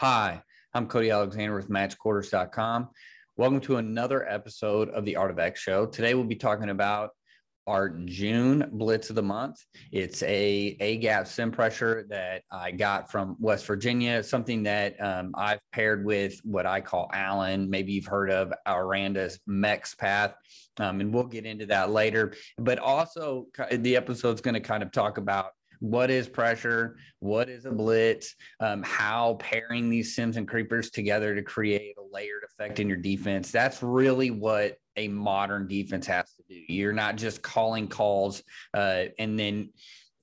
Hi, I'm Cody Alexander with MatchQuarters.com. Welcome to another episode of the Art of X Show. Today we'll be talking about our June Blitz of the month. It's a A gap sim pressure that I got from West Virginia, something that um, I've paired with what I call Allen. Maybe you've heard of Aranda's Mex Path, um, and we'll get into that later. But also, the episode's going to kind of talk about what is pressure, what is a blitz, um, how pairing these sims and creepers together to create a layered effect in your defense. That's really what a modern defense has to do. You're not just calling calls uh, and then,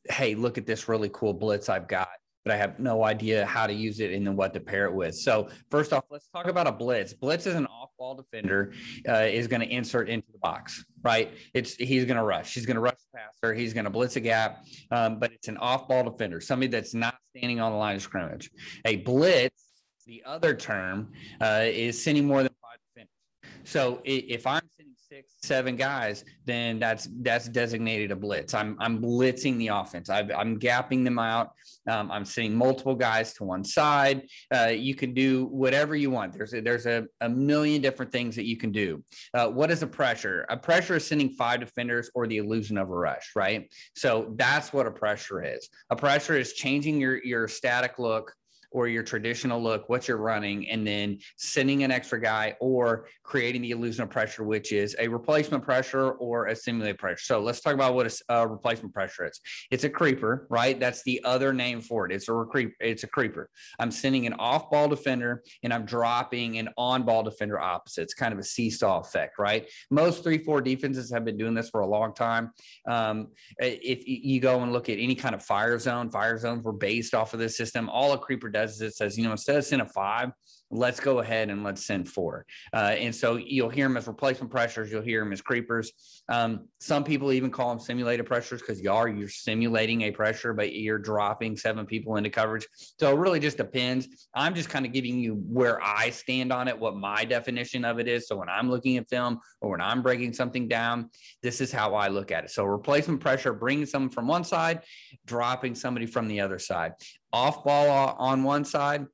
hey, look at this really cool blitz I've got but I have no idea how to use it and then what to pair it with. So first off, let's talk about a blitz. Blitz is an off-ball defender uh, is going to insert into the box, right? It's he's going to rush. He's going to rush passer. He's going to blitz a gap, um, but it's an off-ball defender, somebody that's not standing on the line of scrimmage. A blitz, the other term, uh, is sending more than five defenders. So if I'm six, seven guys, then that's that's designated a blitz. I'm I'm blitzing the offense. i am gapping them out. Um, I'm sending multiple guys to one side. Uh, you can do whatever you want. There's a, there's a, a million different things that you can do. Uh, what is a pressure? A pressure is sending five defenders or the illusion of a rush, right? So that's what a pressure is. A pressure is changing your your static look or your traditional look, what you're running, and then sending an extra guy or creating the illusion of pressure, which is a replacement pressure or a simulated pressure. So let's talk about what a, a replacement pressure is. It's a creeper, right? That's the other name for it. It's a creep. It's a creeper. I'm sending an off-ball defender and I'm dropping an on-ball defender opposite. It's kind of a seesaw effect, right? Most three-four defenses have been doing this for a long time. Um, if you go and look at any kind of fire zone, fire zones were based off of this system. All a creeper does it says, you know, instead of sending a five, let's go ahead and let's send four. Uh, and so you'll hear them as replacement pressures. You'll hear them as creepers. Um, some people even call them simulated pressures because you are you're simulating a pressure, but you're dropping seven people into coverage. So it really just depends. I'm just kind of giving you where I stand on it, what my definition of it is. So when I'm looking at film or when I'm breaking something down, this is how I look at it. So replacement pressure, bringing someone from one side, dropping somebody from the other side. Off ball on one side,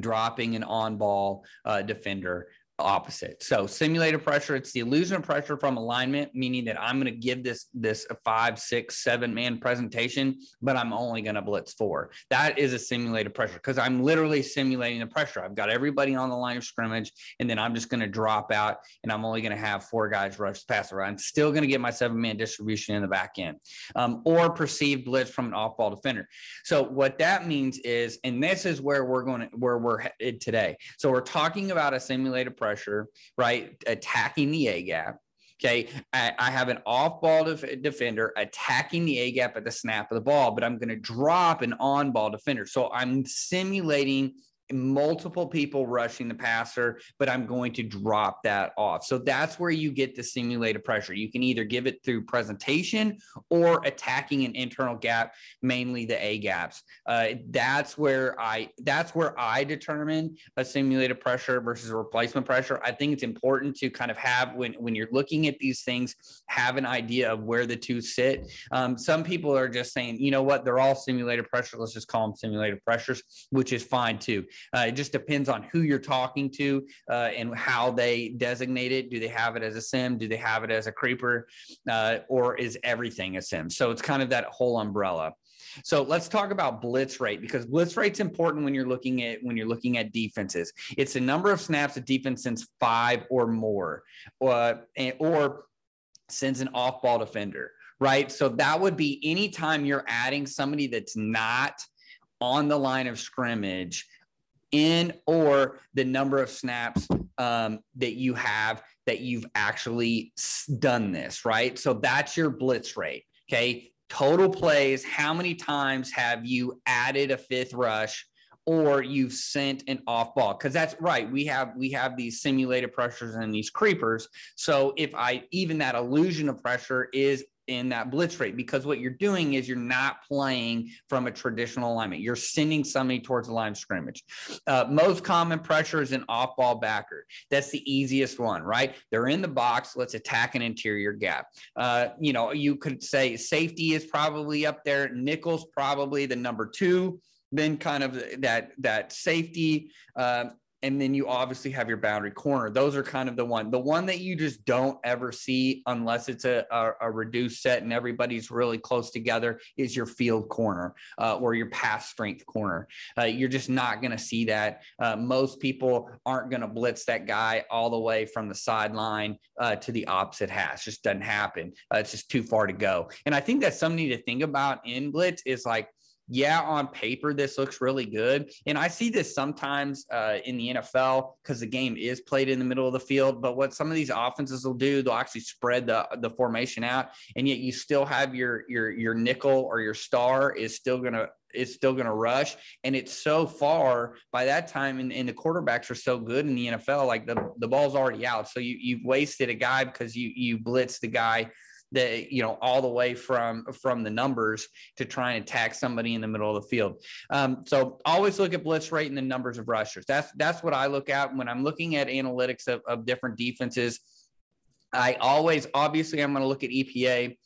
dropping an on ball uh, defender opposite. So simulated pressure, it's the illusion of pressure from alignment, meaning that I'm going to give this this five, six, seven man presentation, but I'm only going to blitz four. That is a simulated pressure because I'm literally simulating the pressure. I've got everybody on the line of scrimmage, and then I'm just going to drop out, and I'm only going to have four guys rush the passer. I'm still going to get my seven man distribution in the back end, um, or perceived blitz from an off ball defender. So what that means is, and this is where we're going to where we're headed today. So we're talking about a simulated pressure, right? Attacking the A gap. Okay. I, I have an off ball def- defender attacking the A gap at the snap of the ball, but I'm going to drop an on ball defender. So I'm simulating multiple people rushing the passer, but I'm going to drop that off. So that's where you get the simulated pressure. You can either give it through presentation or attacking an internal gap, mainly the A gaps. Uh, that's where I that's where I determine a simulated pressure versus a replacement pressure. I think it's important to kind of have when when you're looking at these things, have an idea of where the two sit. Um, some people are just saying, you know what, they're all simulated pressure. Let's just call them simulated pressures, which is fine too. Uh, it just depends on who you're talking to uh, and how they designate it. Do they have it as a sim? Do they have it as a creeper? Uh, or is everything a sim? So it's kind of that whole umbrella. So let's talk about blitz rate because blitz rate's important when you're looking at when you're looking at defenses. It's the number of snaps a defense sends five or more, uh, or sends an off-ball defender, right? So that would be anytime you're adding somebody that's not on the line of scrimmage in or the number of snaps um, that you have that you've actually done this, right? So that's your blitz rate. Okay. Total plays. How many times have you added a fifth rush or you've sent an off ball because that's right we have we have these simulated pressures and these creepers so if i even that illusion of pressure is in that blitz rate because what you're doing is you're not playing from a traditional alignment. You're sending somebody towards the line of scrimmage. Uh, most common pressure is an off ball backer. That's the easiest one, right? They're in the box. Let's attack an interior gap. Uh, you know, you could say safety is probably up there. Nickel's probably the number two then kind of that that safety uh, and then you obviously have your boundary corner. Those are kind of the one, the one that you just don't ever see unless it's a, a, a reduced set and everybody's really close together is your field corner uh, or your pass strength corner. Uh, you're just not going to see that. Uh, most people aren't going to blitz that guy all the way from the sideline uh, to the opposite hash. Just doesn't happen. Uh, it's just too far to go. And I think that's something to think about in blitz is like yeah, on paper, this looks really good. And I see this sometimes uh, in the NFL because the game is played in the middle of the field. But what some of these offenses will do, they'll actually spread the, the formation out. And yet you still have your, your, your nickel or your star is still going to is still going to rush. And it's so far by that time, and, and, the quarterbacks are so good in the NFL, like the, the ball's already out. So you, you've wasted a guy because you, you blitz the guy that you know all the way from from the numbers to try and attack somebody in the middle of the field. Um, so always look at blitz rate and the numbers of rushers. That's that's what I look at when I'm looking at analytics of, of different defenses. I always obviously I'm going to look at EPA.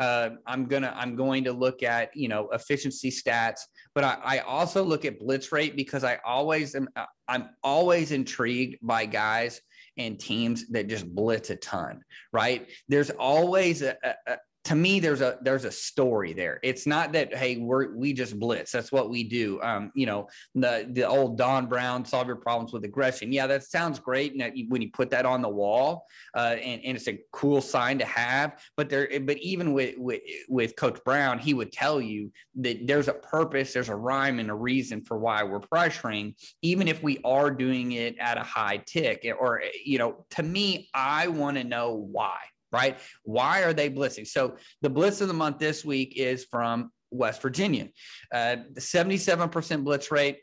Uh, I'm gonna I'm going to look at you know efficiency stats, but I, I also look at blitz rate because I always am I'm always intrigued by guys and teams that just blitz a ton, right? There's always a, a, to me there's a there's a story there. It's not that hey we're we just blitz. That's what we do. Um you know the the old don brown solve your problems with aggression. Yeah that sounds great and when you put that on the wall uh and, and it's a cool sign to have but there but even with, with with coach brown he would tell you that there's a purpose there's a rhyme and a reason for why we're pressuring even if we are doing it at a high tick or you know to me i want to know why right? Why are they blitzing? So the blitz of the month this week is from West Virginia, uh, 77% blitz rate,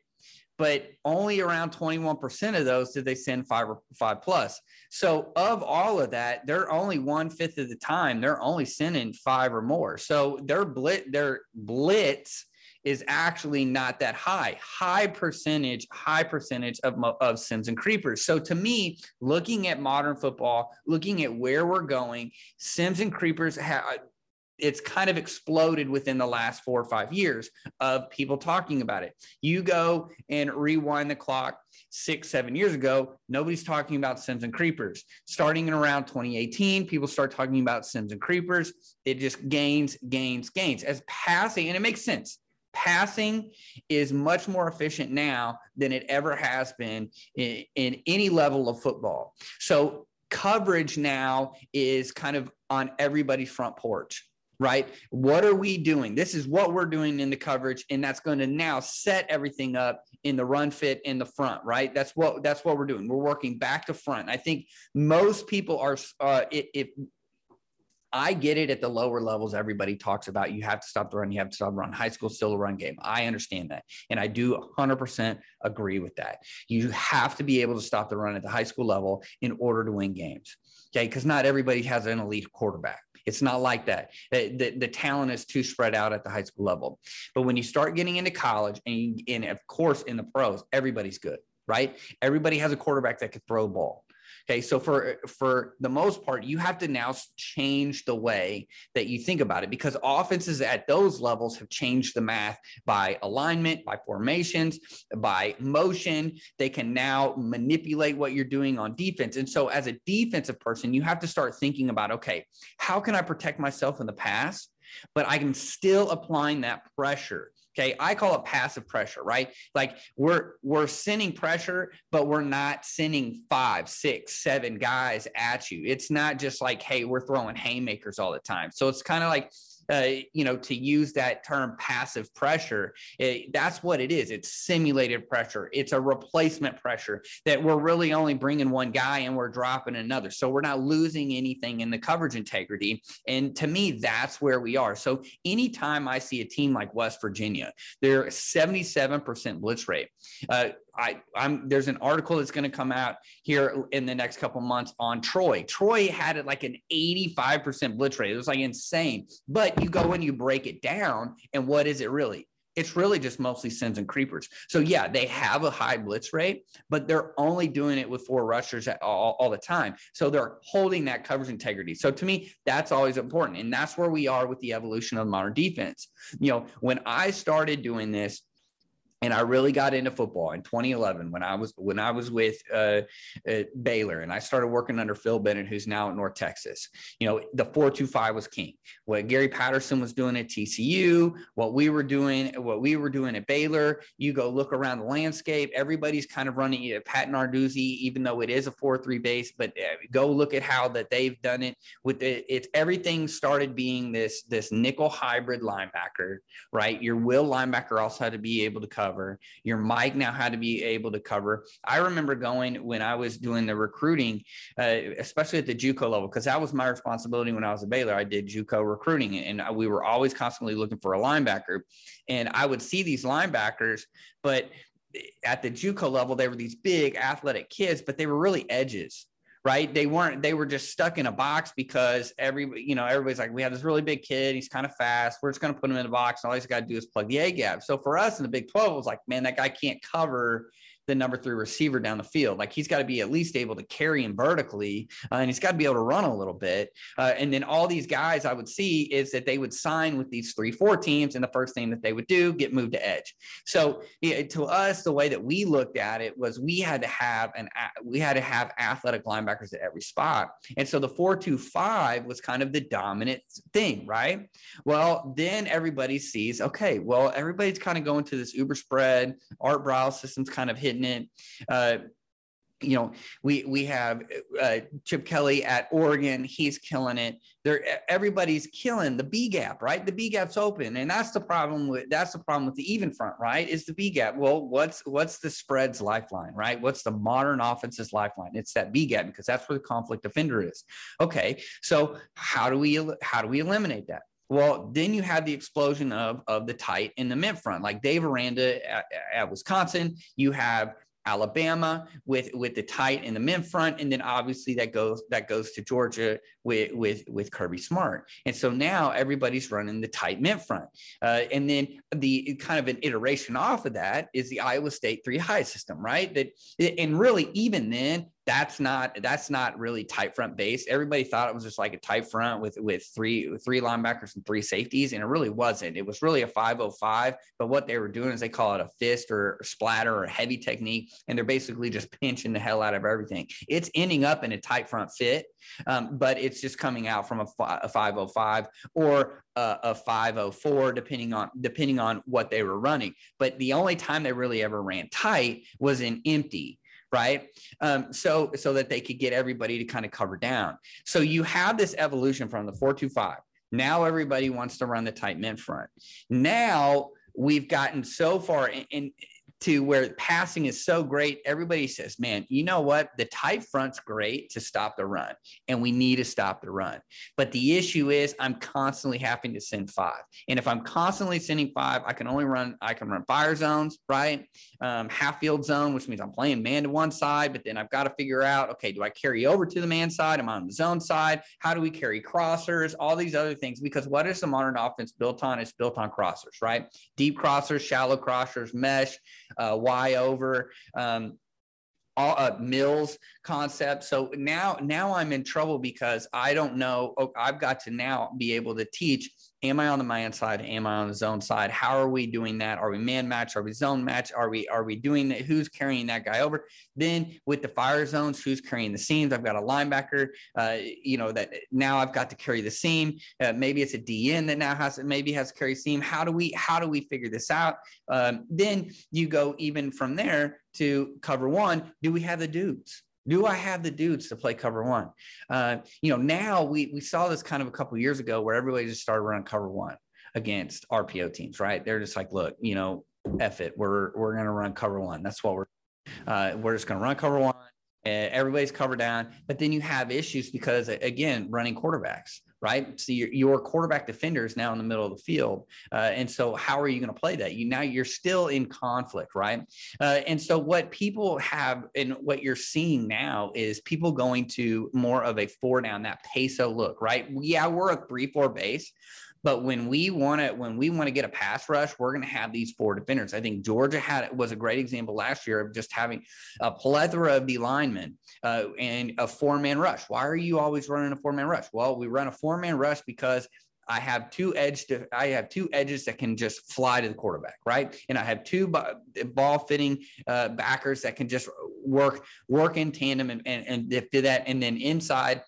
but only around 21% of those did they send five or five plus. So of all of that, they're only one fifth of the time they're only sending five or more. So their blitz, their blitz is actually not that high. High percentage, high percentage of, of Sims and Creepers. So to me, looking at modern football, looking at where we're going, Sims and Creepers have it's kind of exploded within the last four or five years of people talking about it. You go and rewind the clock six, seven years ago, nobody's talking about Sims and Creepers. Starting in around 2018, people start talking about Sims and Creepers. It just gains, gains, gains as passing, and it makes sense passing is much more efficient now than it ever has been in, in, any level of football. So coverage now is kind of on everybody's front porch. Right. What are we doing? This is what we're doing in the coverage, and that's going to now set everything up in the run fit in the front. Right. That's what that's what we're doing. We're working back to front. I think most people are. Uh, if I get it at the lower levels. Everybody talks about you have to stop the run, you have to stop the run. High school still a run game. I understand that. And I do 100% agree with that. You have to be able to stop the run at the high school level in order to win games. Okay. Because not everybody has an elite quarterback. It's not like that. The, the, the, talent is too spread out at the high school level. But when you start getting into college and, you, and of course in the pros, everybody's good, right? Everybody has a quarterback that can throw a ball. Okay, so for for the most part, you have to now change the way that you think about it because offenses at those levels have changed the math by alignment, by formations, by motion. They can now manipulate what you're doing on defense. And so as a defensive person, you have to start thinking about, okay, how can I protect myself in the pass? But I am still applying that pressure Okay. I call it passive pressure, right? Like we're we're sending pressure, but we're not sending five, six, seven guys at you. It's not just like, hey, we're throwing haymakers all the time. So it's kind of like uh, you know, to use that term passive pressure, it, that's what it is. It's simulated pressure. It's a replacement pressure that we're really only bringing one guy and we're dropping another. So we're not losing anything in the coverage integrity. And to me, that's where we are. So anytime I see a team like West Virginia, they're 77% blitz rate. Uh, I, I'm there's an article that's going to come out here in the next couple months on Troy. Troy had it like an 85% blitz rate. It was like insane. But you go and you break it down, and what is it really? It's really just mostly Sims and creepers. So yeah, they have a high blitz rate, but they're only doing it with four rushers all, all the time. So they're holding that coverage integrity. So to me, that's always important, and that's where we are with the evolution of modern defense. You know, when I started doing this and I really got into football in 2011 when I was when I was with uh, uh, Baylor and I started working under Phil Bennett, who's now at North Texas. You know, the four two five was king. What Gary Patterson was doing at TCU, what we were doing, what we were doing at Baylor. You go look around the landscape. Everybody's kind of running it. Pat Narduzzi, even though it is a four three base, but uh, go look at how that they've done it with it. Everything started being this this nickel hybrid linebacker, right? Your will linebacker also had to be able to cover cover. Your mic now had to be able to cover. I remember going when I was doing the recruiting, uh, especially at the JUCO level, because that was my responsibility when I was at Baylor. I did JUCO recruiting, and we were always constantly looking for a linebacker. And I would see these linebackers, but at the JUCO level, they were these big athletic kids, but they were really edges right? They weren't, they were just stuck in a box because every, you know, everybody's like, we have this really big kid. He's kind of fast. We're just going to put him in a box. And all he's got to do is plug the A gap. So for us in the Big 12, it was like, man, that guy can't cover the number three receiver down the field. Like he's got to be at least able to carry him vertically, uh, and he's got to be able to run a little bit. Uh, and then all these guys I would see is that they would sign with these three, four teams, and the first thing that they would do get moved to edge. So yeah, to us, the way that we looked at it was we had to have an we had to have athletic linebackers at every spot, and so the four two five was kind of the dominant thing, right? Well, then everybody sees okay, well everybody's kind of going to this uber spread. Art Briles system's kind of hitting Uh, you know, we we have uh, Chip Kelly at Oregon. He's killing it. There, everybody's killing the B gap, right? The B gap's open, and that's the problem with that's the problem with the even front, right? Is the B gap? Well, what's what's the spread's lifeline, right? What's the modern offense's lifeline? It's that B gap because that's where the conflict defender is. Okay, so how do we how do we eliminate that? Well, then you had the explosion of, of the tight in the mint front, like Dave Aranda at, at Wisconsin. You have Alabama with with the tight in the mint front, and then obviously that goes that goes to Georgia with with with Kirby Smart. And so now everybody's running the tight mint front, uh, and then the kind of an iteration off of that is the Iowa State three high system, right? That and really even then that's not that's not really tight front base. Everybody thought it was just like a tight front with with three three linebackers and three safeties, and it really wasn't. It was really a 505. But what they were doing is they call it a fist or splatter or heavy technique, and they're basically just pinching the hell out of everything. It's ending up in a tight front fit, um, but it's just coming out from a, a 505 or a, a 504, depending on depending on what they were running. But the only time they really ever ran tight was in empty right? Um, so so that they could get everybody to kind of cover down. So you have this evolution from the 425. Now everybody wants to run the tight mint front. Now we've gotten so far in, to where passing is so great. Everybody says, man, you know what? The tight front's great to stop the run, and we need to stop the run. But the issue is, I'm constantly having to send five. And if I'm constantly sending five, I can only run, I can run fire zones, right? Um, half field zone, which means I'm playing man to one side, but then I've got to figure out, okay, do I carry over to the man side? Am I on the zone side? How do we carry crossers? All these other things. Because what is the modern offense built on? It's built on crossers, right? Deep crossers, shallow crossers, mesh uh, Y over. Um, all, uh, Mills concept. So now, now I'm in trouble because I don't know. Oh, I've got to now be able to teach Am I on the man side? Am I on the zone side? How are we doing that? Are we man match? Are we zone match? Are we are we doing that? Who's carrying that guy over? Then with the fire zones, who's carrying the seams? I've got a linebacker. Uh, you know that now I've got to carry the seam. Uh, maybe it's a DN that now has maybe has to carry seam. How do we how do we figure this out? Um, then you go even from there to cover one. Do we have the dudes? Do I have the dudes to play cover one? Uh, you know, now we we saw this kind of a couple years ago where everybody just started running cover one against RPO teams, right? They're just like, look, you know, F it, we're we're gonna run cover one. That's what we're uh, we're just gonna run cover one. everybody's covered down, but then you have issues because again, running quarterbacks right? So your, your quarterback defender is now in the middle of the field. Uh, and so how are you going to play that? You now you're still in conflict, right? Uh, and so what people have and what you're seeing now is people going to more of a four down, that peso look, right? Yeah, we're a three, four base, but when we want to, when we want to get a pass rush, we're going to have these four defenders. I think Georgia had was a great example last year of just having a plethora of D linemen uh, and a four man rush. Why are you always running a four man rush? Well, we run a four man rush because I have two edge to, I have two edges that can just fly to the quarterback, right? And I have two ball fitting uh, backers that can just work work in tandem and, and, and do that. And then inside,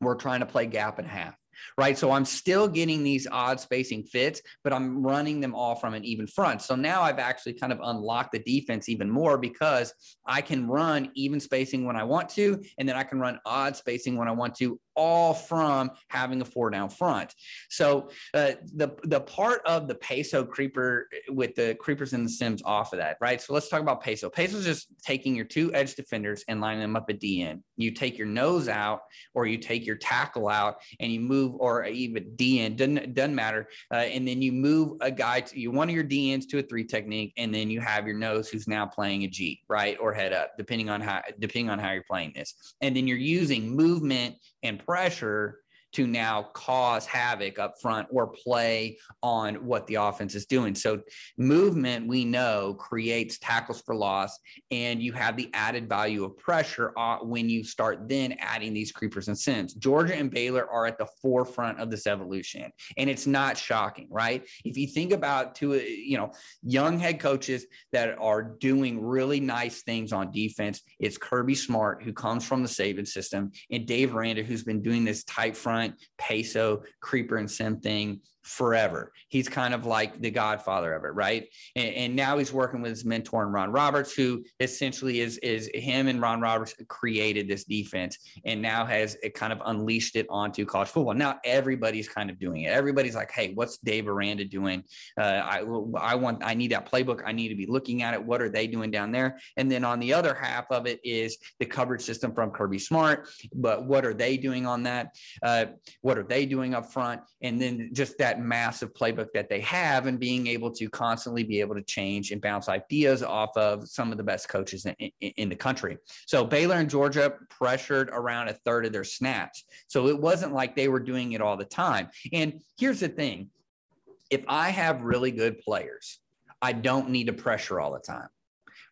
we're trying to play gap and half right? So I'm still getting these odd spacing fits, but I'm running them all from an even front. So now I've actually kind of unlocked the defense even more because I can run even spacing when I want to, and then I can run odd spacing when I want to, all from having a four down front. So uh, the the part of the peso creeper with the creepers and the sims off of that, right? So let's talk about peso. Peso is just taking your two edge defenders and lining them up at DN. You take your nose out or you take your tackle out and you move, or even DN doesn't doesn't matter. Uh, and then you move a guy to you one of your DNs to a three technique, and then you have your nose who's now playing a G, right, or head up, depending on how depending on how you're playing this. And then you're using movement and pressure to now cause havoc up front or play on what the offense is doing. So, movement we know creates tackles for loss, and you have the added value of pressure uh, when you start then adding these creepers and sims. Georgia and Baylor are at the forefront of this evolution, and it's not shocking, right? If you think about two, you know, young head coaches that are doing really nice things on defense, it's Kirby Smart who comes from the Saban system, and Dave Aranda who's been doing this tight front peso, creeper, and sim thing forever. He's kind of like the godfather of it, right? And, and, now he's working with his mentor and Ron Roberts, who essentially is is him and Ron Roberts created this defense and now has it kind of unleashed it onto college football. Now everybody's kind of doing it. Everybody's like, hey, what's Dave Aranda doing? Uh, I I want I need that playbook. I need to be looking at it. What are they doing down there? And then on the other half of it is the coverage system from Kirby Smart. But what are they doing on that? Uh, what are they doing up front? And then just that that massive playbook that they have and being able to constantly be able to change and bounce ideas off of some of the best coaches in, in, in the country. So Baylor and Georgia pressured around a third of their snaps. So it wasn't like they were doing it all the time. And here's the thing if I have really good players, I don't need to pressure all the time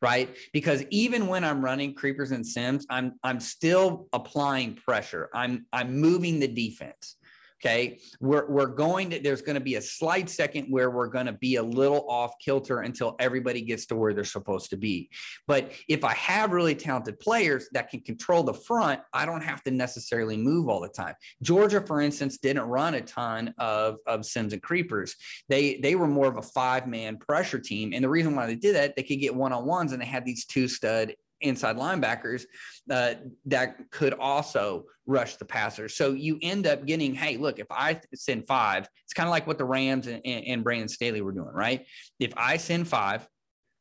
right? Because even when I'm running creepers and sims, I'm I'm still applying pressure. I'm I'm moving the defense. Okay. We're, we're going to, there's going to be a slight second where we're going to be a little off kilter until everybody gets to where they're supposed to be. But if I have really talented players that can control the front, I don't have to necessarily move all the time. Georgia, for instance, didn't run a ton of, of Sims and Creepers. They, they were more of a five man pressure team. And the reason why they did that, they could get one on ones and they had these two stud inside linebackers uh, that could also rush the passer. So you end up getting, hey, look, if I send five, it's kind of like what the Rams and, and, and Brandon Staley were doing, right? If I send five,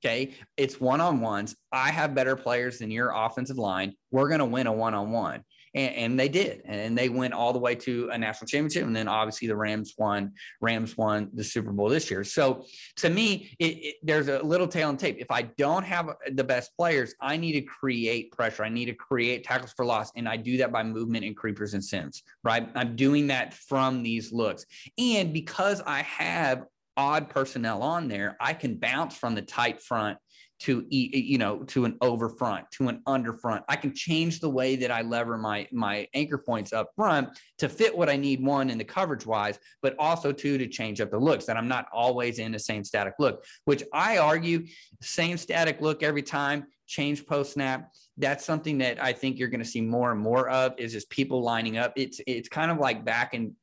okay, it's one on ones. I have better players than your offensive line. We're going to win a one on one and, and, they did, and they went all the way to a national championship, and then obviously the Rams won. Rams won the Super Bowl this year. So to me, it, it, there's a little tail and tape. If I don't have the best players, I need to create pressure. I need to create tackles for loss, and I do that by movement and creepers and sims. Right, I'm doing that from these looks, and because I have odd personnel on there, I can bounce from the tight front to you know to an over front to an under front i can change the way that i lever my my anchor points up front to fit what i need one in the coverage wise but also two to change up the looks that i'm not always in the same static look which i argue same static look every time change post snap that's something that i think you're going to see more and more of is just people lining up. It's it's kind of like back in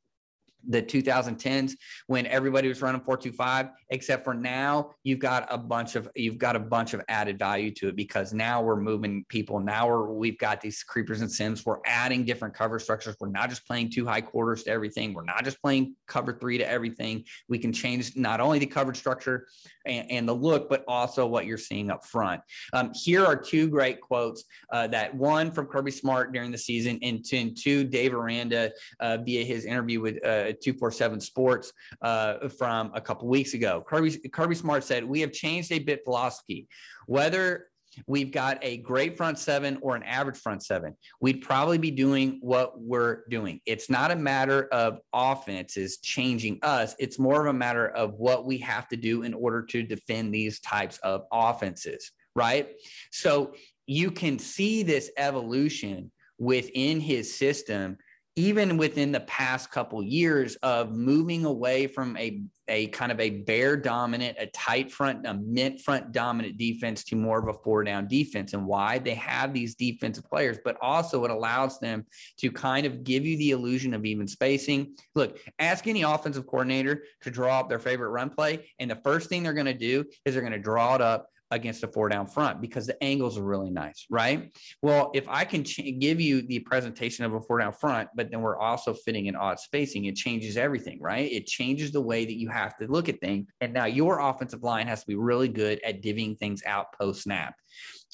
the 2010s when everybody was running 425 except for now you've got a bunch of you've got a bunch of added value to it because now we're moving people. Now we're, we've got these creepers and sims. We're adding different cover structures. We're not just playing two high quarters to everything. We're not just playing cover three to everything. We can change not only the coverage structure and, and the look but also what you're seeing up front. Um, here are two great quotes uh, that one from kirby smart during the season and two dave aranda uh, via his interview with uh, 247 Sports uh, from a couple weeks ago. Kirby, Kirby Smart said, We have changed a bit philosophy. Whether we've got a great front seven or an average front seven, we'd probably be doing what we're doing. It's not a matter of offenses changing us, it's more of a matter of what we have to do in order to defend these types of offenses, right? So you can see this evolution within his system even within the past couple years of moving away from a a kind of a bear dominant, a tight front, a mint front dominant defense to more of a four down defense. And why they have these defensive players, but also it allows them to kind of give you the illusion of even spacing. Look, ask any offensive coordinator to draw up their favorite run play, and the first thing they're going to do is they're going to draw it up against a four down front because the angles are really nice, right? Well, if I can ch- give you the presentation of a four down front, but then we're also fitting in odd spacing, it changes everything, right? It changes the way that you have to look at things. And now your offensive line has to be really good at divvying things out post snap.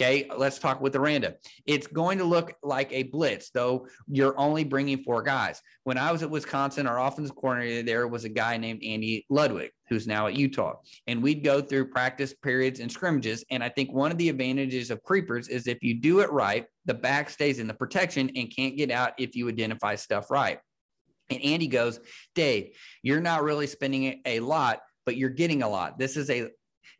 Okay, let's talk with Aranda. It's going to look like a blitz, though you're only bringing four guys. When I was at Wisconsin, our offensive coordinator there was a guy named Andy Ludwig, who's now at Utah. And we'd go through practice periods and scrimmages. And I think one of the advantages of creepers is if you do it right, the back stays in the protection and can't get out if you identify stuff right. And Andy goes, Dave, you're not really spending a lot, but you're getting a lot. This is a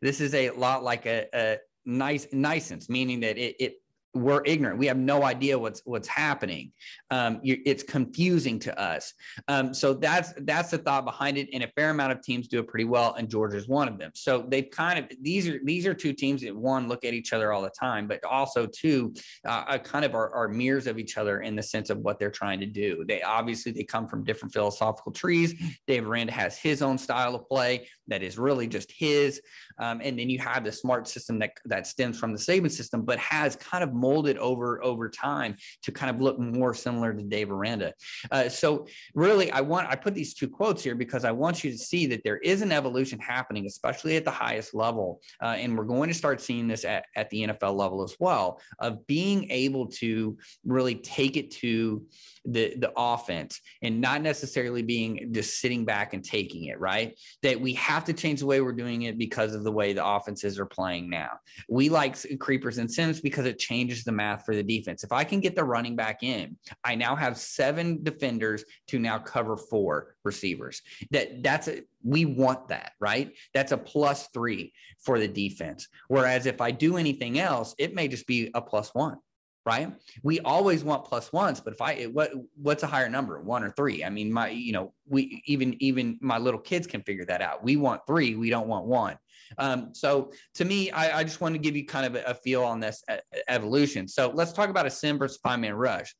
this is a lot like a, a nice niceness, meaning that it, it we're ignorant. We have no idea what's what's happening. Um, you, it's confusing to us. Um, so that's that's the thought behind it. And a fair amount of teams do it pretty well, and Georgia's one of them. So they've kind of these are these are two teams that one look at each other all the time, but also two uh, kind of are, are mirrors of each other in the sense of what they're trying to do. They obviously they come from different philosophical trees. Dave Aranda has his own style of play that is really just his. Um, and then you have the smart system that that stems from the Saban system, but has kind of molded over over time to kind of look more similar to Dave Aranda. Uh, so really, I want I put these two quotes here because I want you to see that there is an evolution happening, especially at the highest level, uh, and we're going to start seeing this at, at the NFL level as well, of being able to really take it to the the offense and not necessarily being just sitting back and taking it right that we have to change the way we're doing it because of the way the offenses are playing now. We like creepers and sims because it changes the math for the defense. If i can get the running back in i now have seven defenders to now cover four receivers. That that's a, we want that right? That's a plus three for the defense. Whereas if i do anything else it may just be a plus one right? We always want plus ones, but if I what what's a higher number, one or three? I mean, my you know we even even my little kids can figure that out. We want three, we don't want one. Um, so to me, I, I just want to give you kind of a, a feel on this uh, evolution. So let's talk about a sim versus five man rush.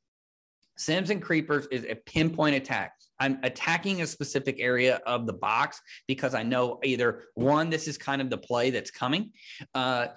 Sims and creepers is a pinpoint attack. I'm attacking a specific area of the box because I know either one, this is kind of the play that's coming, uh,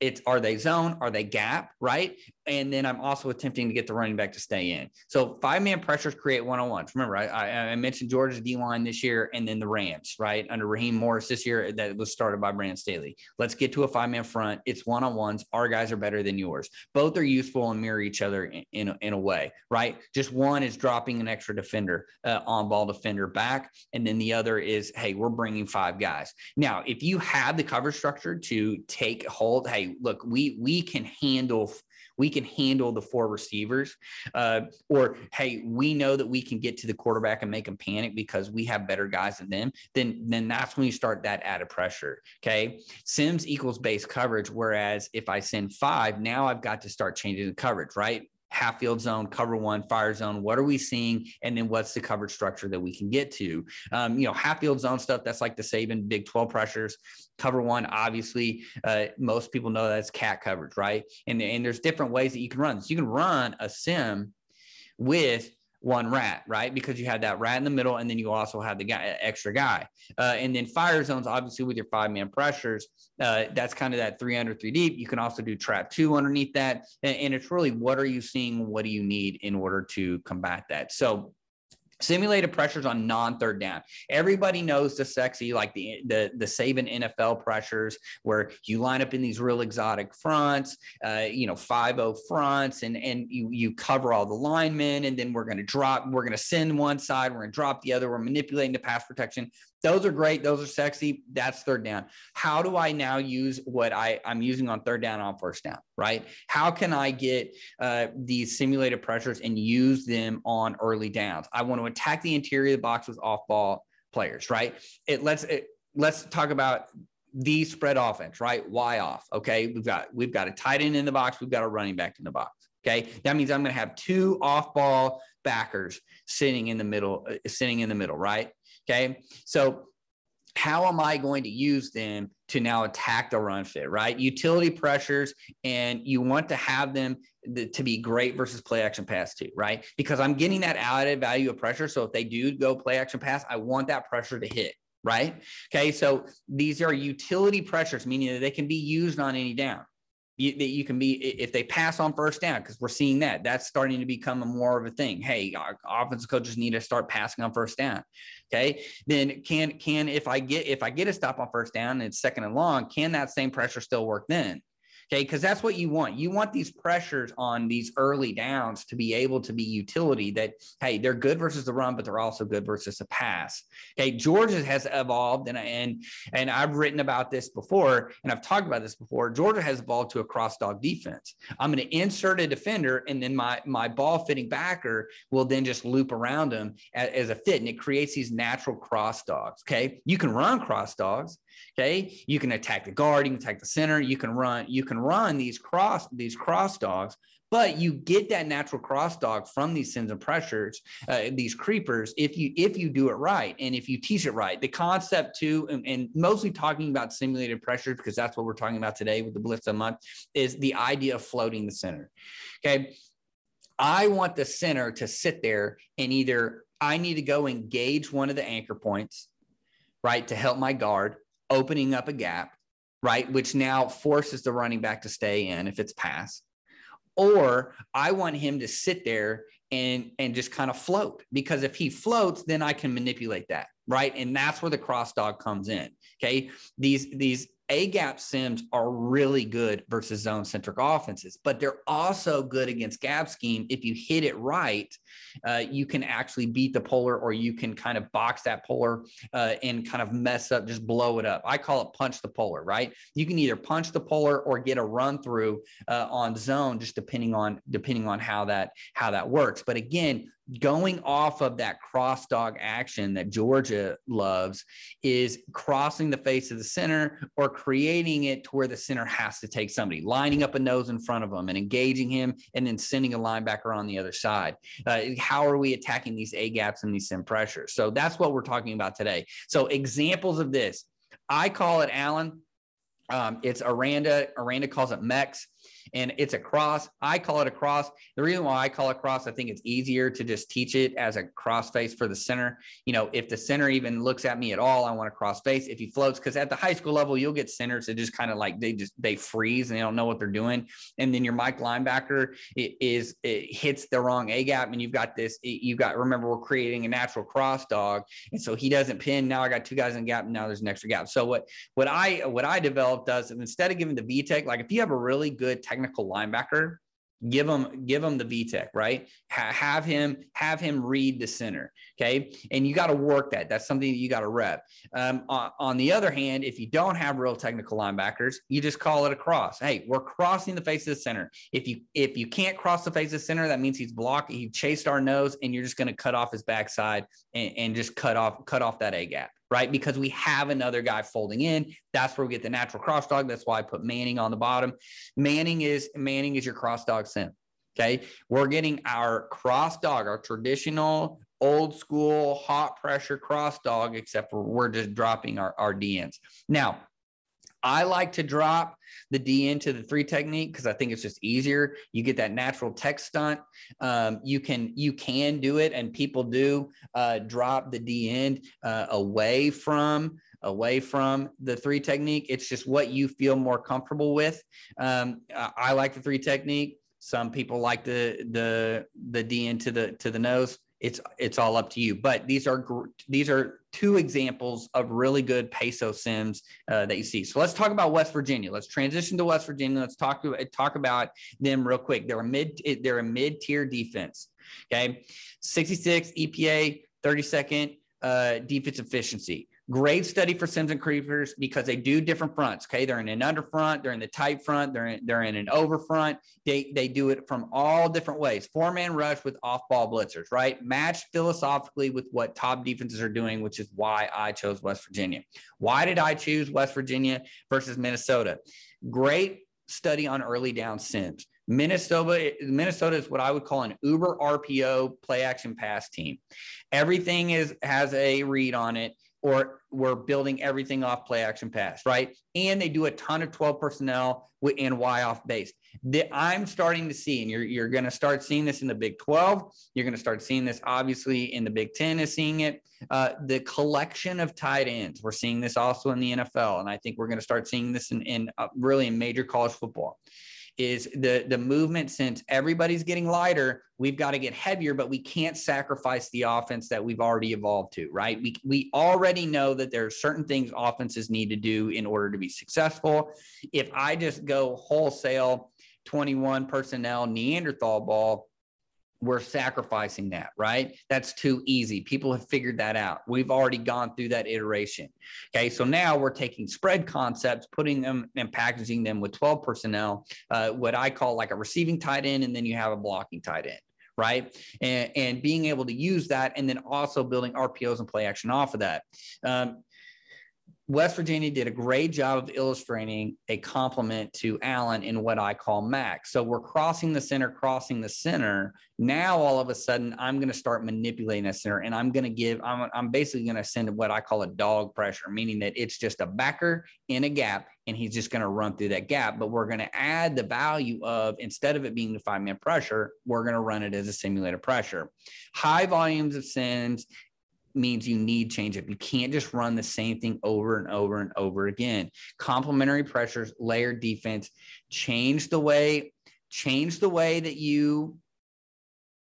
it's are they zone are they gap right and then i'm also attempting to get the running back to stay in. So five man pressures create one-on-ones. Remember I, I, mentioned georgia's d line this year and then the rams right? Under raheem morris this year that was started by brandon staley. Let's get to a five man front. It's one-on-ones. Our guys are better than yours. Both are useful and mirror each other in, in, a, in a way right? Just one is dropping an extra defender uh, on ball defender back and then the other is hey we're bringing five guys. Now if you have the cover structure to take hold hey look, we we can handle we can handle the four receivers, uh, or hey, we know that we can get to the quarterback and make them panic because we have better guys than them. Then then that's when you start that added pressure. Okay, Sims equals base coverage, whereas if I send five, now I've got to start changing the coverage, right? Half field zone, cover one, fire zone. What are we seeing? And then what's the coverage structure that we can get to? Um, you know, half field zone stuff, that's like the Saban Big 12 pressures. Cover one, obviously, uh, most people know that's cat coverage, right? And, and there's different ways that you can run this. You can run a sim with one rat, right? Because you have that rat in the middle, and then you also have the guy, extra guy. Uh, and then fire zones, obviously, with your five man pressures, uh, that's kind of that three under three deep. You can also do trap two underneath that. And, and it's really what are you seeing? What do you need in order to combat that? So simulated pressures on non-third down. Everybody knows the sexy, like the the the Saban NFL pressures, where you line up in these real exotic fronts, uh, you know, five o fronts, and and you you cover all the linemen, and then we're going to drop, we're going to send one side, we're going to drop the other, we're manipulating the pass protection. Those are great. Those are sexy. That's third down. How do I now use what I, I'm using on third down on first down, right? How can I get uh, these simulated pressures and use them on early downs? I want to attack the interior of the box with off ball players, right? It let's it, let's talk about the spread offense, right? Why off? Okay, we've got we've got a tight end in the box, we've got a running back in the box. Okay. That means I'm going to have two off ball backers sitting in the middle, uh, sitting in the middle, right? Okay. So how am I going to use them to now attack the run fit, right? Utility pressures, and you want to have them to be great versus play action pass too, right? Because I'm getting that added value of pressure. So if they do go play action pass, I want that pressure to hit, right? Okay. So these are utility pressures, meaning that they can be used on any down you, that you can be if they pass on first down because we're seeing that that's starting to become a more of a thing. Hey our offensive coaches need to start passing on first down okay? Then can can if i get if i get a stop on first down and it's second and long can that same pressure still work then Okay. Because that's what you want. You want these pressures on these early downs to be able to be utility that, hey, they're good versus the run, but they're also good versus the pass. Okay. Georgia has evolved, and, and, and I've written about this before, and I've talked about this before. Georgia has evolved to a cross dog defense. I'm going to insert a defender, and then my, my ball fitting backer will then just loop around them as, as a fit, and it creates these natural cross dogs. Okay. You can run cross dogs. Okay. You can attack the guard, you can attack the center, you can run, you can run these cross, these cross dogs, but you get that natural cross dog from these sims and pressures, uh, these creepers, if you if you do it right and if you teach it right. The concept too, and, and mostly talking about simulated pressures, because that's what we're talking about today with the blitz a month, is the idea of floating the center. Okay. I want the center to sit there and either I need to go engage one of the anchor points, right, to help my guard, opening up a gap, right? Which now forces the running back to stay in if it's pass. Or I want him to sit there and and just kind of float because if he floats, then I can manipulate that, right? And that's where the cross dog comes in. Okay. These these a gap sims are really good versus zone centric offenses, but they're also good against gap scheme. If you hit it right, uh, you can actually beat the puller or you can kind of box that puller uh, and kind of mess up, just blow it up. I call it punch the puller, right? You can either punch the puller or get a run through uh, on zone, just depending on depending on how that how that works. But again, going off of that cross dog action that Georgia loves is crossing the face of the center or creating it to where the center has to take somebody, lining up a nose in front of them and engaging him and then sending a linebacker on the other side. Uh, how are we attacking these A gaps and these sim pressures? So that's what we're talking about today. So examples of this, I call it Alan. Um, it's Aranda. Aranda calls it Mex and it's a cross. I call it a cross. The reason why I call it cross, I think it's easier to just teach it as a cross face for the center. You know, if the center even looks at me at all, I want to cross face. If he floats, because at the high school level, you'll get centers that just kind of like they just they freeze and they don't know what they're doing. And then your Mike linebacker is it hits the wrong A gap, and you've got this. You've got remember we're creating a natural cross dog, and so he doesn't pin. Now I got two guys in gap, and now there's an extra gap. So what what I what I developed does instead of giving the V tech, like if you have a really good technical linebacker, give him give him the VTech, right? Ha- have him have him read the center, okay? And you got to work that. That's something that you got to rep. Um, on, on, the other hand, if you don't have real technical linebackers, you just call it a cross. Hey, we're crossing the face of the center. If you if you can't cross the face of the center, that means he's blocked. He chased our nose, and you're just going to cut off his backside and, and just cut off cut off that A gap right? Because we have another guy folding in. That's where we get the natural cross dog. That's why I put Manning on the bottom. Manning is Manning is your cross dog sim. Okay. We're getting our cross dog, our traditional old school hot pressure cross dog, except we're just dropping our, our DNs. Now, I like to drop the D into the three technique because I think it's just easier. You get that natural tech stunt. Um, you can you can do it, and people do uh, drop the D end uh, away from away from the three technique. It's just what you feel more comfortable with. Um, I like the three technique. Some people like the the the D into the to the nose it's it's all up to you but these are these are two examples of really good peso sims uh, that you see. So let's talk about west virginia. Let's transition to west virginia. Let's talk to talk about them real quick. They're a mid they're a mid-tier defense okay? 66 epa 32nd uh, defense efficiency Great study for Sims and Creepers because they do different fronts. Okay, they're in an under front, they're in the tight front, they're in, they're in an over front. They they do it from all different ways. Four man rush with off ball blitzers, right? Matched philosophically with what top defenses are doing, which is why I chose West Virginia. Why did I choose West Virginia versus Minnesota? Great study on early down sims. Minnesota, Minnesota is what I would call an Uber RPO play action pass team. Everything is has a read on it, or we're building everything off play action pass, right? And they do a ton of 12 personnel and Y off base. The, I'm starting to see, and you're you're going to start seeing this in the Big 12. You're going to start seeing this obviously in the Big 10 is seeing it. Uh, the collection of tight ends. We're seeing this also in the NFL, and I think we're going to start seeing this in, in uh, really in major college football is the the movement since everybody's getting lighter we've got to get heavier but we can't sacrifice the offense that we've already evolved to right? We, we already know that there are certain things offenses need to do in order to be successful. If i just go wholesale 21 personnel neanderthal ball we're sacrificing that, right? That's too easy. People have figured that out. We've already gone through that iteration. Okay. So now we're taking spread concepts, putting them and packaging them with 12 personnel, uh, what I call like a receiving tight end, and then you have a blocking tight end. Right. And, and being able to use that and then also building RPOs and play action off of that. Um, West Virginia did a great job of illustrating a complement to Allen in what I call Mac. So we're crossing the center, crossing the center. Now, all of a sudden, I'm going to start manipulating that center and I'm going to give, I'm, I'm basically going to send what I call a dog pressure, meaning that it's just a backer in a gap and he's just going to run through that gap. But we're going to add the value of instead of it being the five man pressure, we're going to run it as a simulated pressure. High volumes of sends means you need change up. You can't just run the same thing over and over and over again. Complementary pressures, layered defense, change the way, change the way that you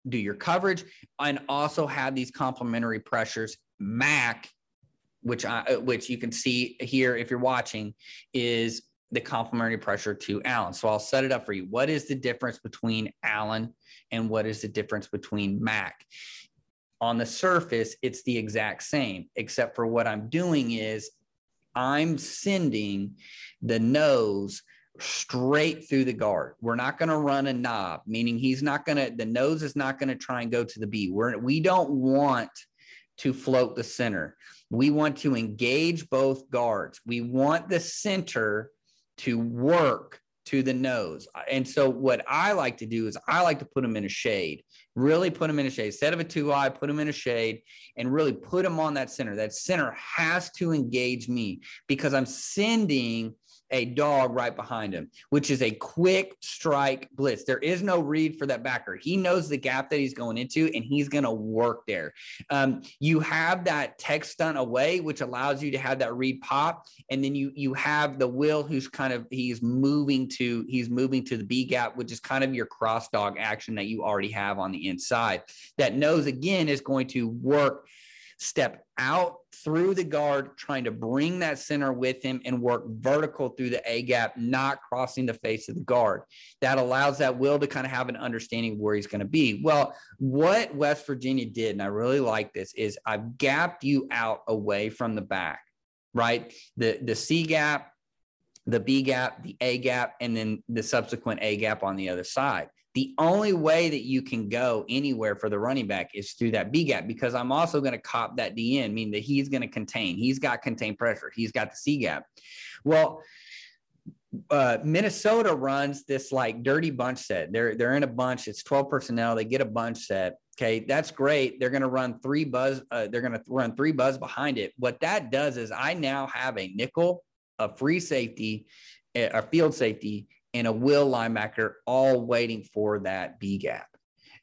do your coverage, and also have these complementary pressures. Mac, which I uh, which you can see here if you're watching, is the complementary pressure to Allen. So I'll set it up for you. What is the difference between Allen and what is the difference between Mac? On the surface, it's the exact same, except for what I'm doing is I'm sending the nose straight through the guard. We're not going to run a knob, meaning he's not going to, the nose is not going to try and go to the B. We're, we don't want to float the center. We want to engage both guards. We want the center to work to the nose. And so what I like to do is I like to put them in a shade, really put them in a shade. Instead of a two eye, put them in a shade and really put them on that center. That center has to engage me because I'm sending a dog right behind him, which is a quick strike blitz. There is no read for that backer. He knows the gap that he's going into and he's going to work there. Um, you have that tech stunt away, which allows you to have that read pop. And then you, you have the will who's kind of, he's moving to, he's moving to the B gap, which is kind of your cross dog action that you already have on the inside. That nose again is going to work step out through the guard, trying to bring that center with him and work vertical through the A gap, not crossing the face of the guard. That allows that will to kind of have an understanding of where he's going to be. Well, what West Virginia did, and I really like this, is I've gapped you out away from the back, right? The the C gap, the B gap, the A gap, and then the subsequent A gap on the other side. The only way that you can go anywhere for the running back is through that B gap because I'm also going to cop that DN, meaning that he's going to contain. He's got contained pressure. He's got the C gap. Well, uh, Minnesota runs this like dirty bunch set. They're they're in a bunch. It's 12 personnel. They get a bunch set. Okay, that's great. They're going to run three buzz. Uh, they're going to run three buzz behind it. What that does is I now have a nickel, a free safety, a field safety, and a will linebacker all waiting for that B gap.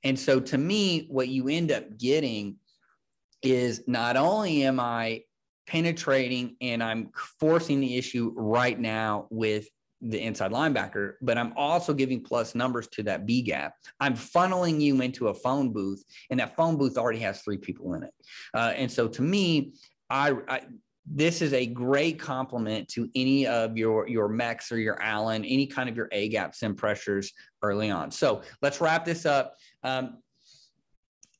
And so to me, what you end up getting is not only am I penetrating and I'm forcing the issue right now with the inside linebacker, but I'm also giving plus numbers to that B gap. I'm funneling you into a phone booth, and that phone booth already has three people in it. Uh, and so to me, I, I this is a great complement to any of your your mechs or your Allen, any kind of your A gap sim pressures early on. So let's wrap this up. Um,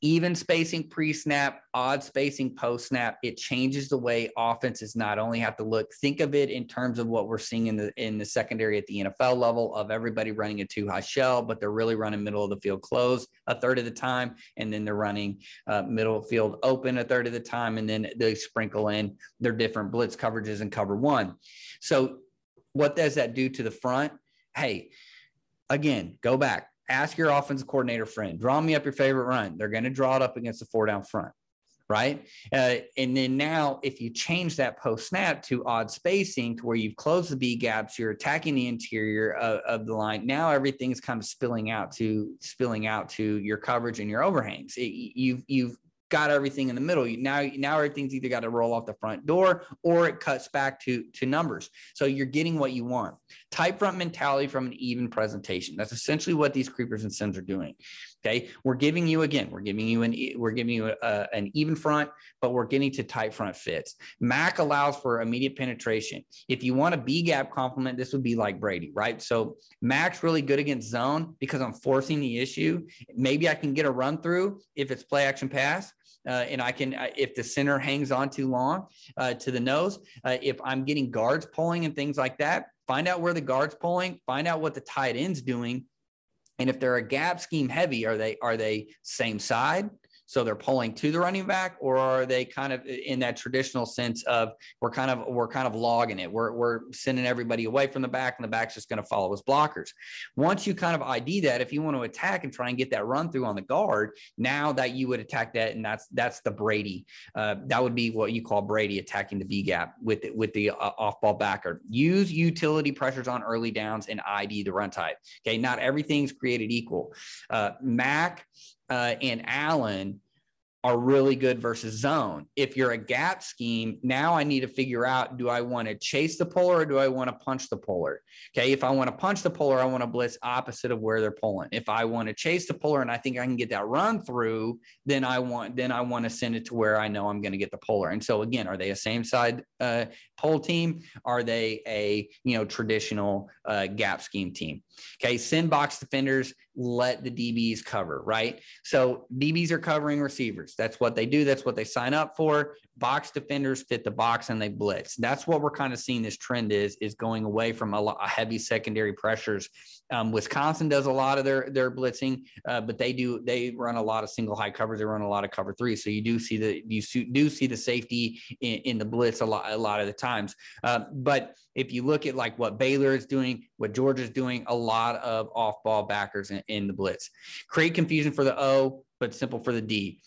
even spacing pre-snap, odd spacing post-snap, it changes the way offenses not only have to look. Think of it in terms of what we're seeing in the in the secondary at the NFL level of everybody running a two high shell, but they're really running middle of the field close a third of the time, and then they're running uh, middle field open a third of the time, and then they sprinkle in their different blitz coverages and cover one. So, what does that do to the front? hey, again, go back, ask your offensive coordinator friend, draw me up your favorite run. They're going to draw it up against the four down front right? Uh, and then now, if you change that post snap to odd spacing to where you've closed the B gaps, you're attacking the interior of, of, the line. Now everything's kind of spilling out to spilling out to your coverage and your overhangs. It, you've you've got everything in the middle. Now, now everything's either got to roll off the front door or it cuts back to, to numbers. So you're getting what you want. Tight front mentality from an even presentation. That's essentially what these creepers and sims are doing. Okay. We're giving you again, we're giving you an, we're giving you a, an even front, but we're getting to tight front fits. Mac allows for immediate penetration. If you want a B gap complement, this would be like Brady, right? So Mac's really good against zone because I'm forcing the issue. Maybe I can get a run through if it's play action pass uh, and I can, uh, if the center hangs on too long uh, to the nose, uh, if I'm getting guards pulling and things like that, find out where the guards pulling, find out what the tight end's doing. And if they're a gap scheme heavy, are they are they same side? So they're pulling to the running back, or are they kind of in that traditional sense of we're kind of we're kind of logging it. We're we're sending everybody away from the back, and the back's just going to follow as blockers. Once you kind of ID that, if you want to attack and try and get that run through on the guard, now that you would attack that, and that's that's the Brady. Uh, that would be what you call Brady attacking the B gap with with the uh, off ball backer. Use utility pressures on early downs and ID the run type. Okay, not everything's created equal. Uh, Mac uh, and Allen are really good versus zone. If you're a gap scheme, now I need to figure out do I want to chase the puller or do I want to punch the puller? Okay. If I want to punch the puller, I want to blitz opposite of where they're pulling. If I want to chase the puller and I think I can get that run through, then I want then I want to send it to where I know I'm going to get the puller. And so again, are they a same side uh, pull team? Are they a you know traditional uh, gap scheme team? Okay, send box defenders, let the DBs cover, right? So DBs are covering receivers. That's what they do. That's what they sign up for. Box defenders fit the box and they blitz. That's what we're kind of seeing this trend is, is going away from a, lot, a heavy secondary pressures. Um, Wisconsin does a lot of their their blitzing, uh, but they do they run a lot of single high covers. They run a lot of cover three. So you do see the you do see the safety in, in the blitz a lot a lot of the times. Uh, but if you look at like what Baylor is doing, what Georgia's doing, a lot of off ball backers in, in the blitz. Create confusion for the O, but simple for the D.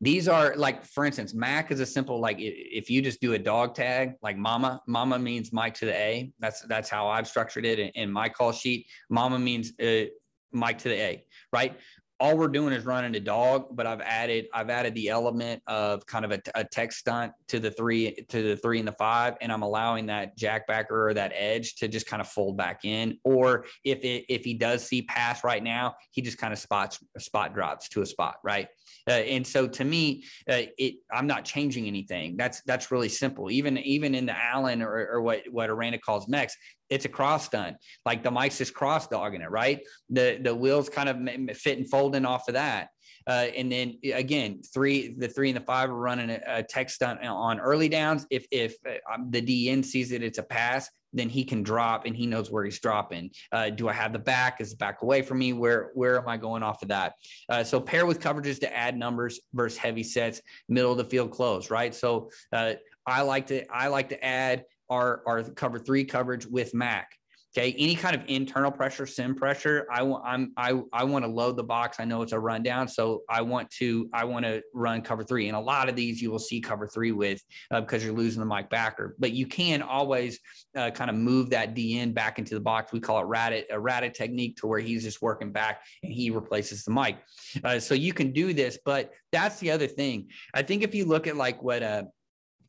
These are like, for instance, Mac is a simple like if you just do a dog tag, like Mama. Mama means Mike to the A. That's that's how I've structured it in, in my call sheet. Mama means uh, Mike to the A, right? all we're doing is running a dog, but I've added I've added the element of kind of a, a tech stunt to the three to the three and the five, and I'm allowing that jackbacker or that edge to just kind of fold back in. Or if it if he does see pass right now, he just kind of spots spot drops to a spot, right? Uh, and so to me, uh, it I'm not changing anything. That's that's really simple. Even even in the Allen or, or what what Aranda calls Mex, it's a cross stunt. Like the Mike's just cross dogging it, right? The the wheels kind of fit and folding off of that. Uh, and then again, three, the three and the five are running a, a tech stunt on early downs. If if uh, um, the DN sees that it's a pass, then he can drop and he knows where he's dropping. Uh, do I have the back? Is the back away from me? Where where am I going off of that? Uh, so pair with coverages to add numbers versus heavy sets, middle of the field close, right? So uh, I like to I like to add our, our cover three coverage with Mac. Okay, any kind of internal pressure, sim pressure, I want I'm I I want to load the box. I know it's a rundown, so I want to I want to run cover three. And a lot of these you will see cover three with uh, because you're losing the Mike backer. But you can always uh, kind of move that DN back into the box. We call it rat a rat technique to where he's just working back and he replaces the Mike. Uh, so you can do this, but that's the other thing. I think if you look at like what uh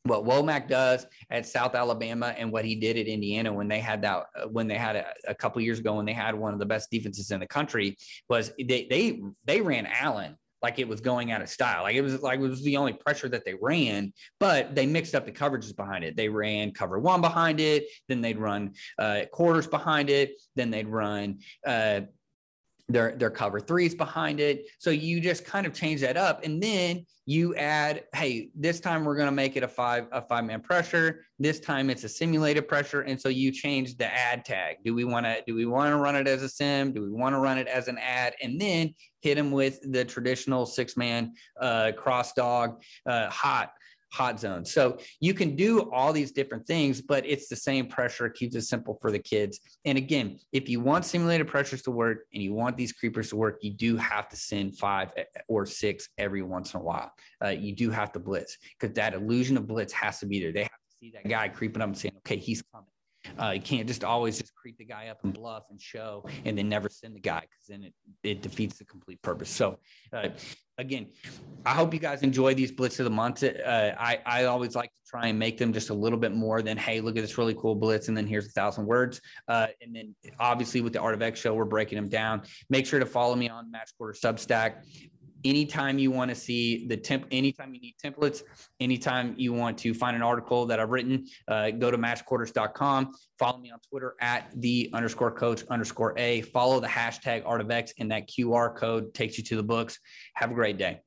what Wommack does at South Alabama and what he did at Indiana when they had that when they had a, a couple years ago when they had one of the best defenses in the country was they they they ran Allen like it was going out of style. Like it was like it was the only pressure that they ran, but they mixed up the coverages behind it. They ran cover one behind it, then they'd run uh, quarters behind it, then they'd run uh, their their cover threes behind it. So you just kind of change that up, and then you add, hey, this time we're going to make it a five a five man pressure. This time it's a simulated pressure, and so you change the ad tag. Do we want to do we want to run it as a sim? Do we want to run it as an ad? And then hit them with the traditional six man uh, cross dog uh, hot hot zone. So you can do all these different things, but it's the same pressure. It keeps it simple for the kids. And again, if you want simulated pressures to work and you want these creepers to work, you do have to send five or six every once in a while. Uh, you do have to blitz because that illusion of blitz has to be there. They have to see that guy creeping up and saying, okay, he's coming. Uh, you can't just always just creep the guy up and bluff and show and then never send the guy because then it, it defeats the complete purpose. So, uh, again, I hope you guys enjoy these blitz of the month. Uh, I, I always like to try and make them just a little bit more than, hey, look at this really cool blitz. And then here's a thousand words. Uh, and then obviously with the Art of X show, we're breaking them down. Make sure to follow me on Match Quarter Substack anytime you want to see the temp anytime you need templates anytime you want to find an article that i've written uh, go to matchquarters.com follow me on twitter at the underscore coach underscore a follow the hashtag art of x and that qr code takes you to the books. Have a great day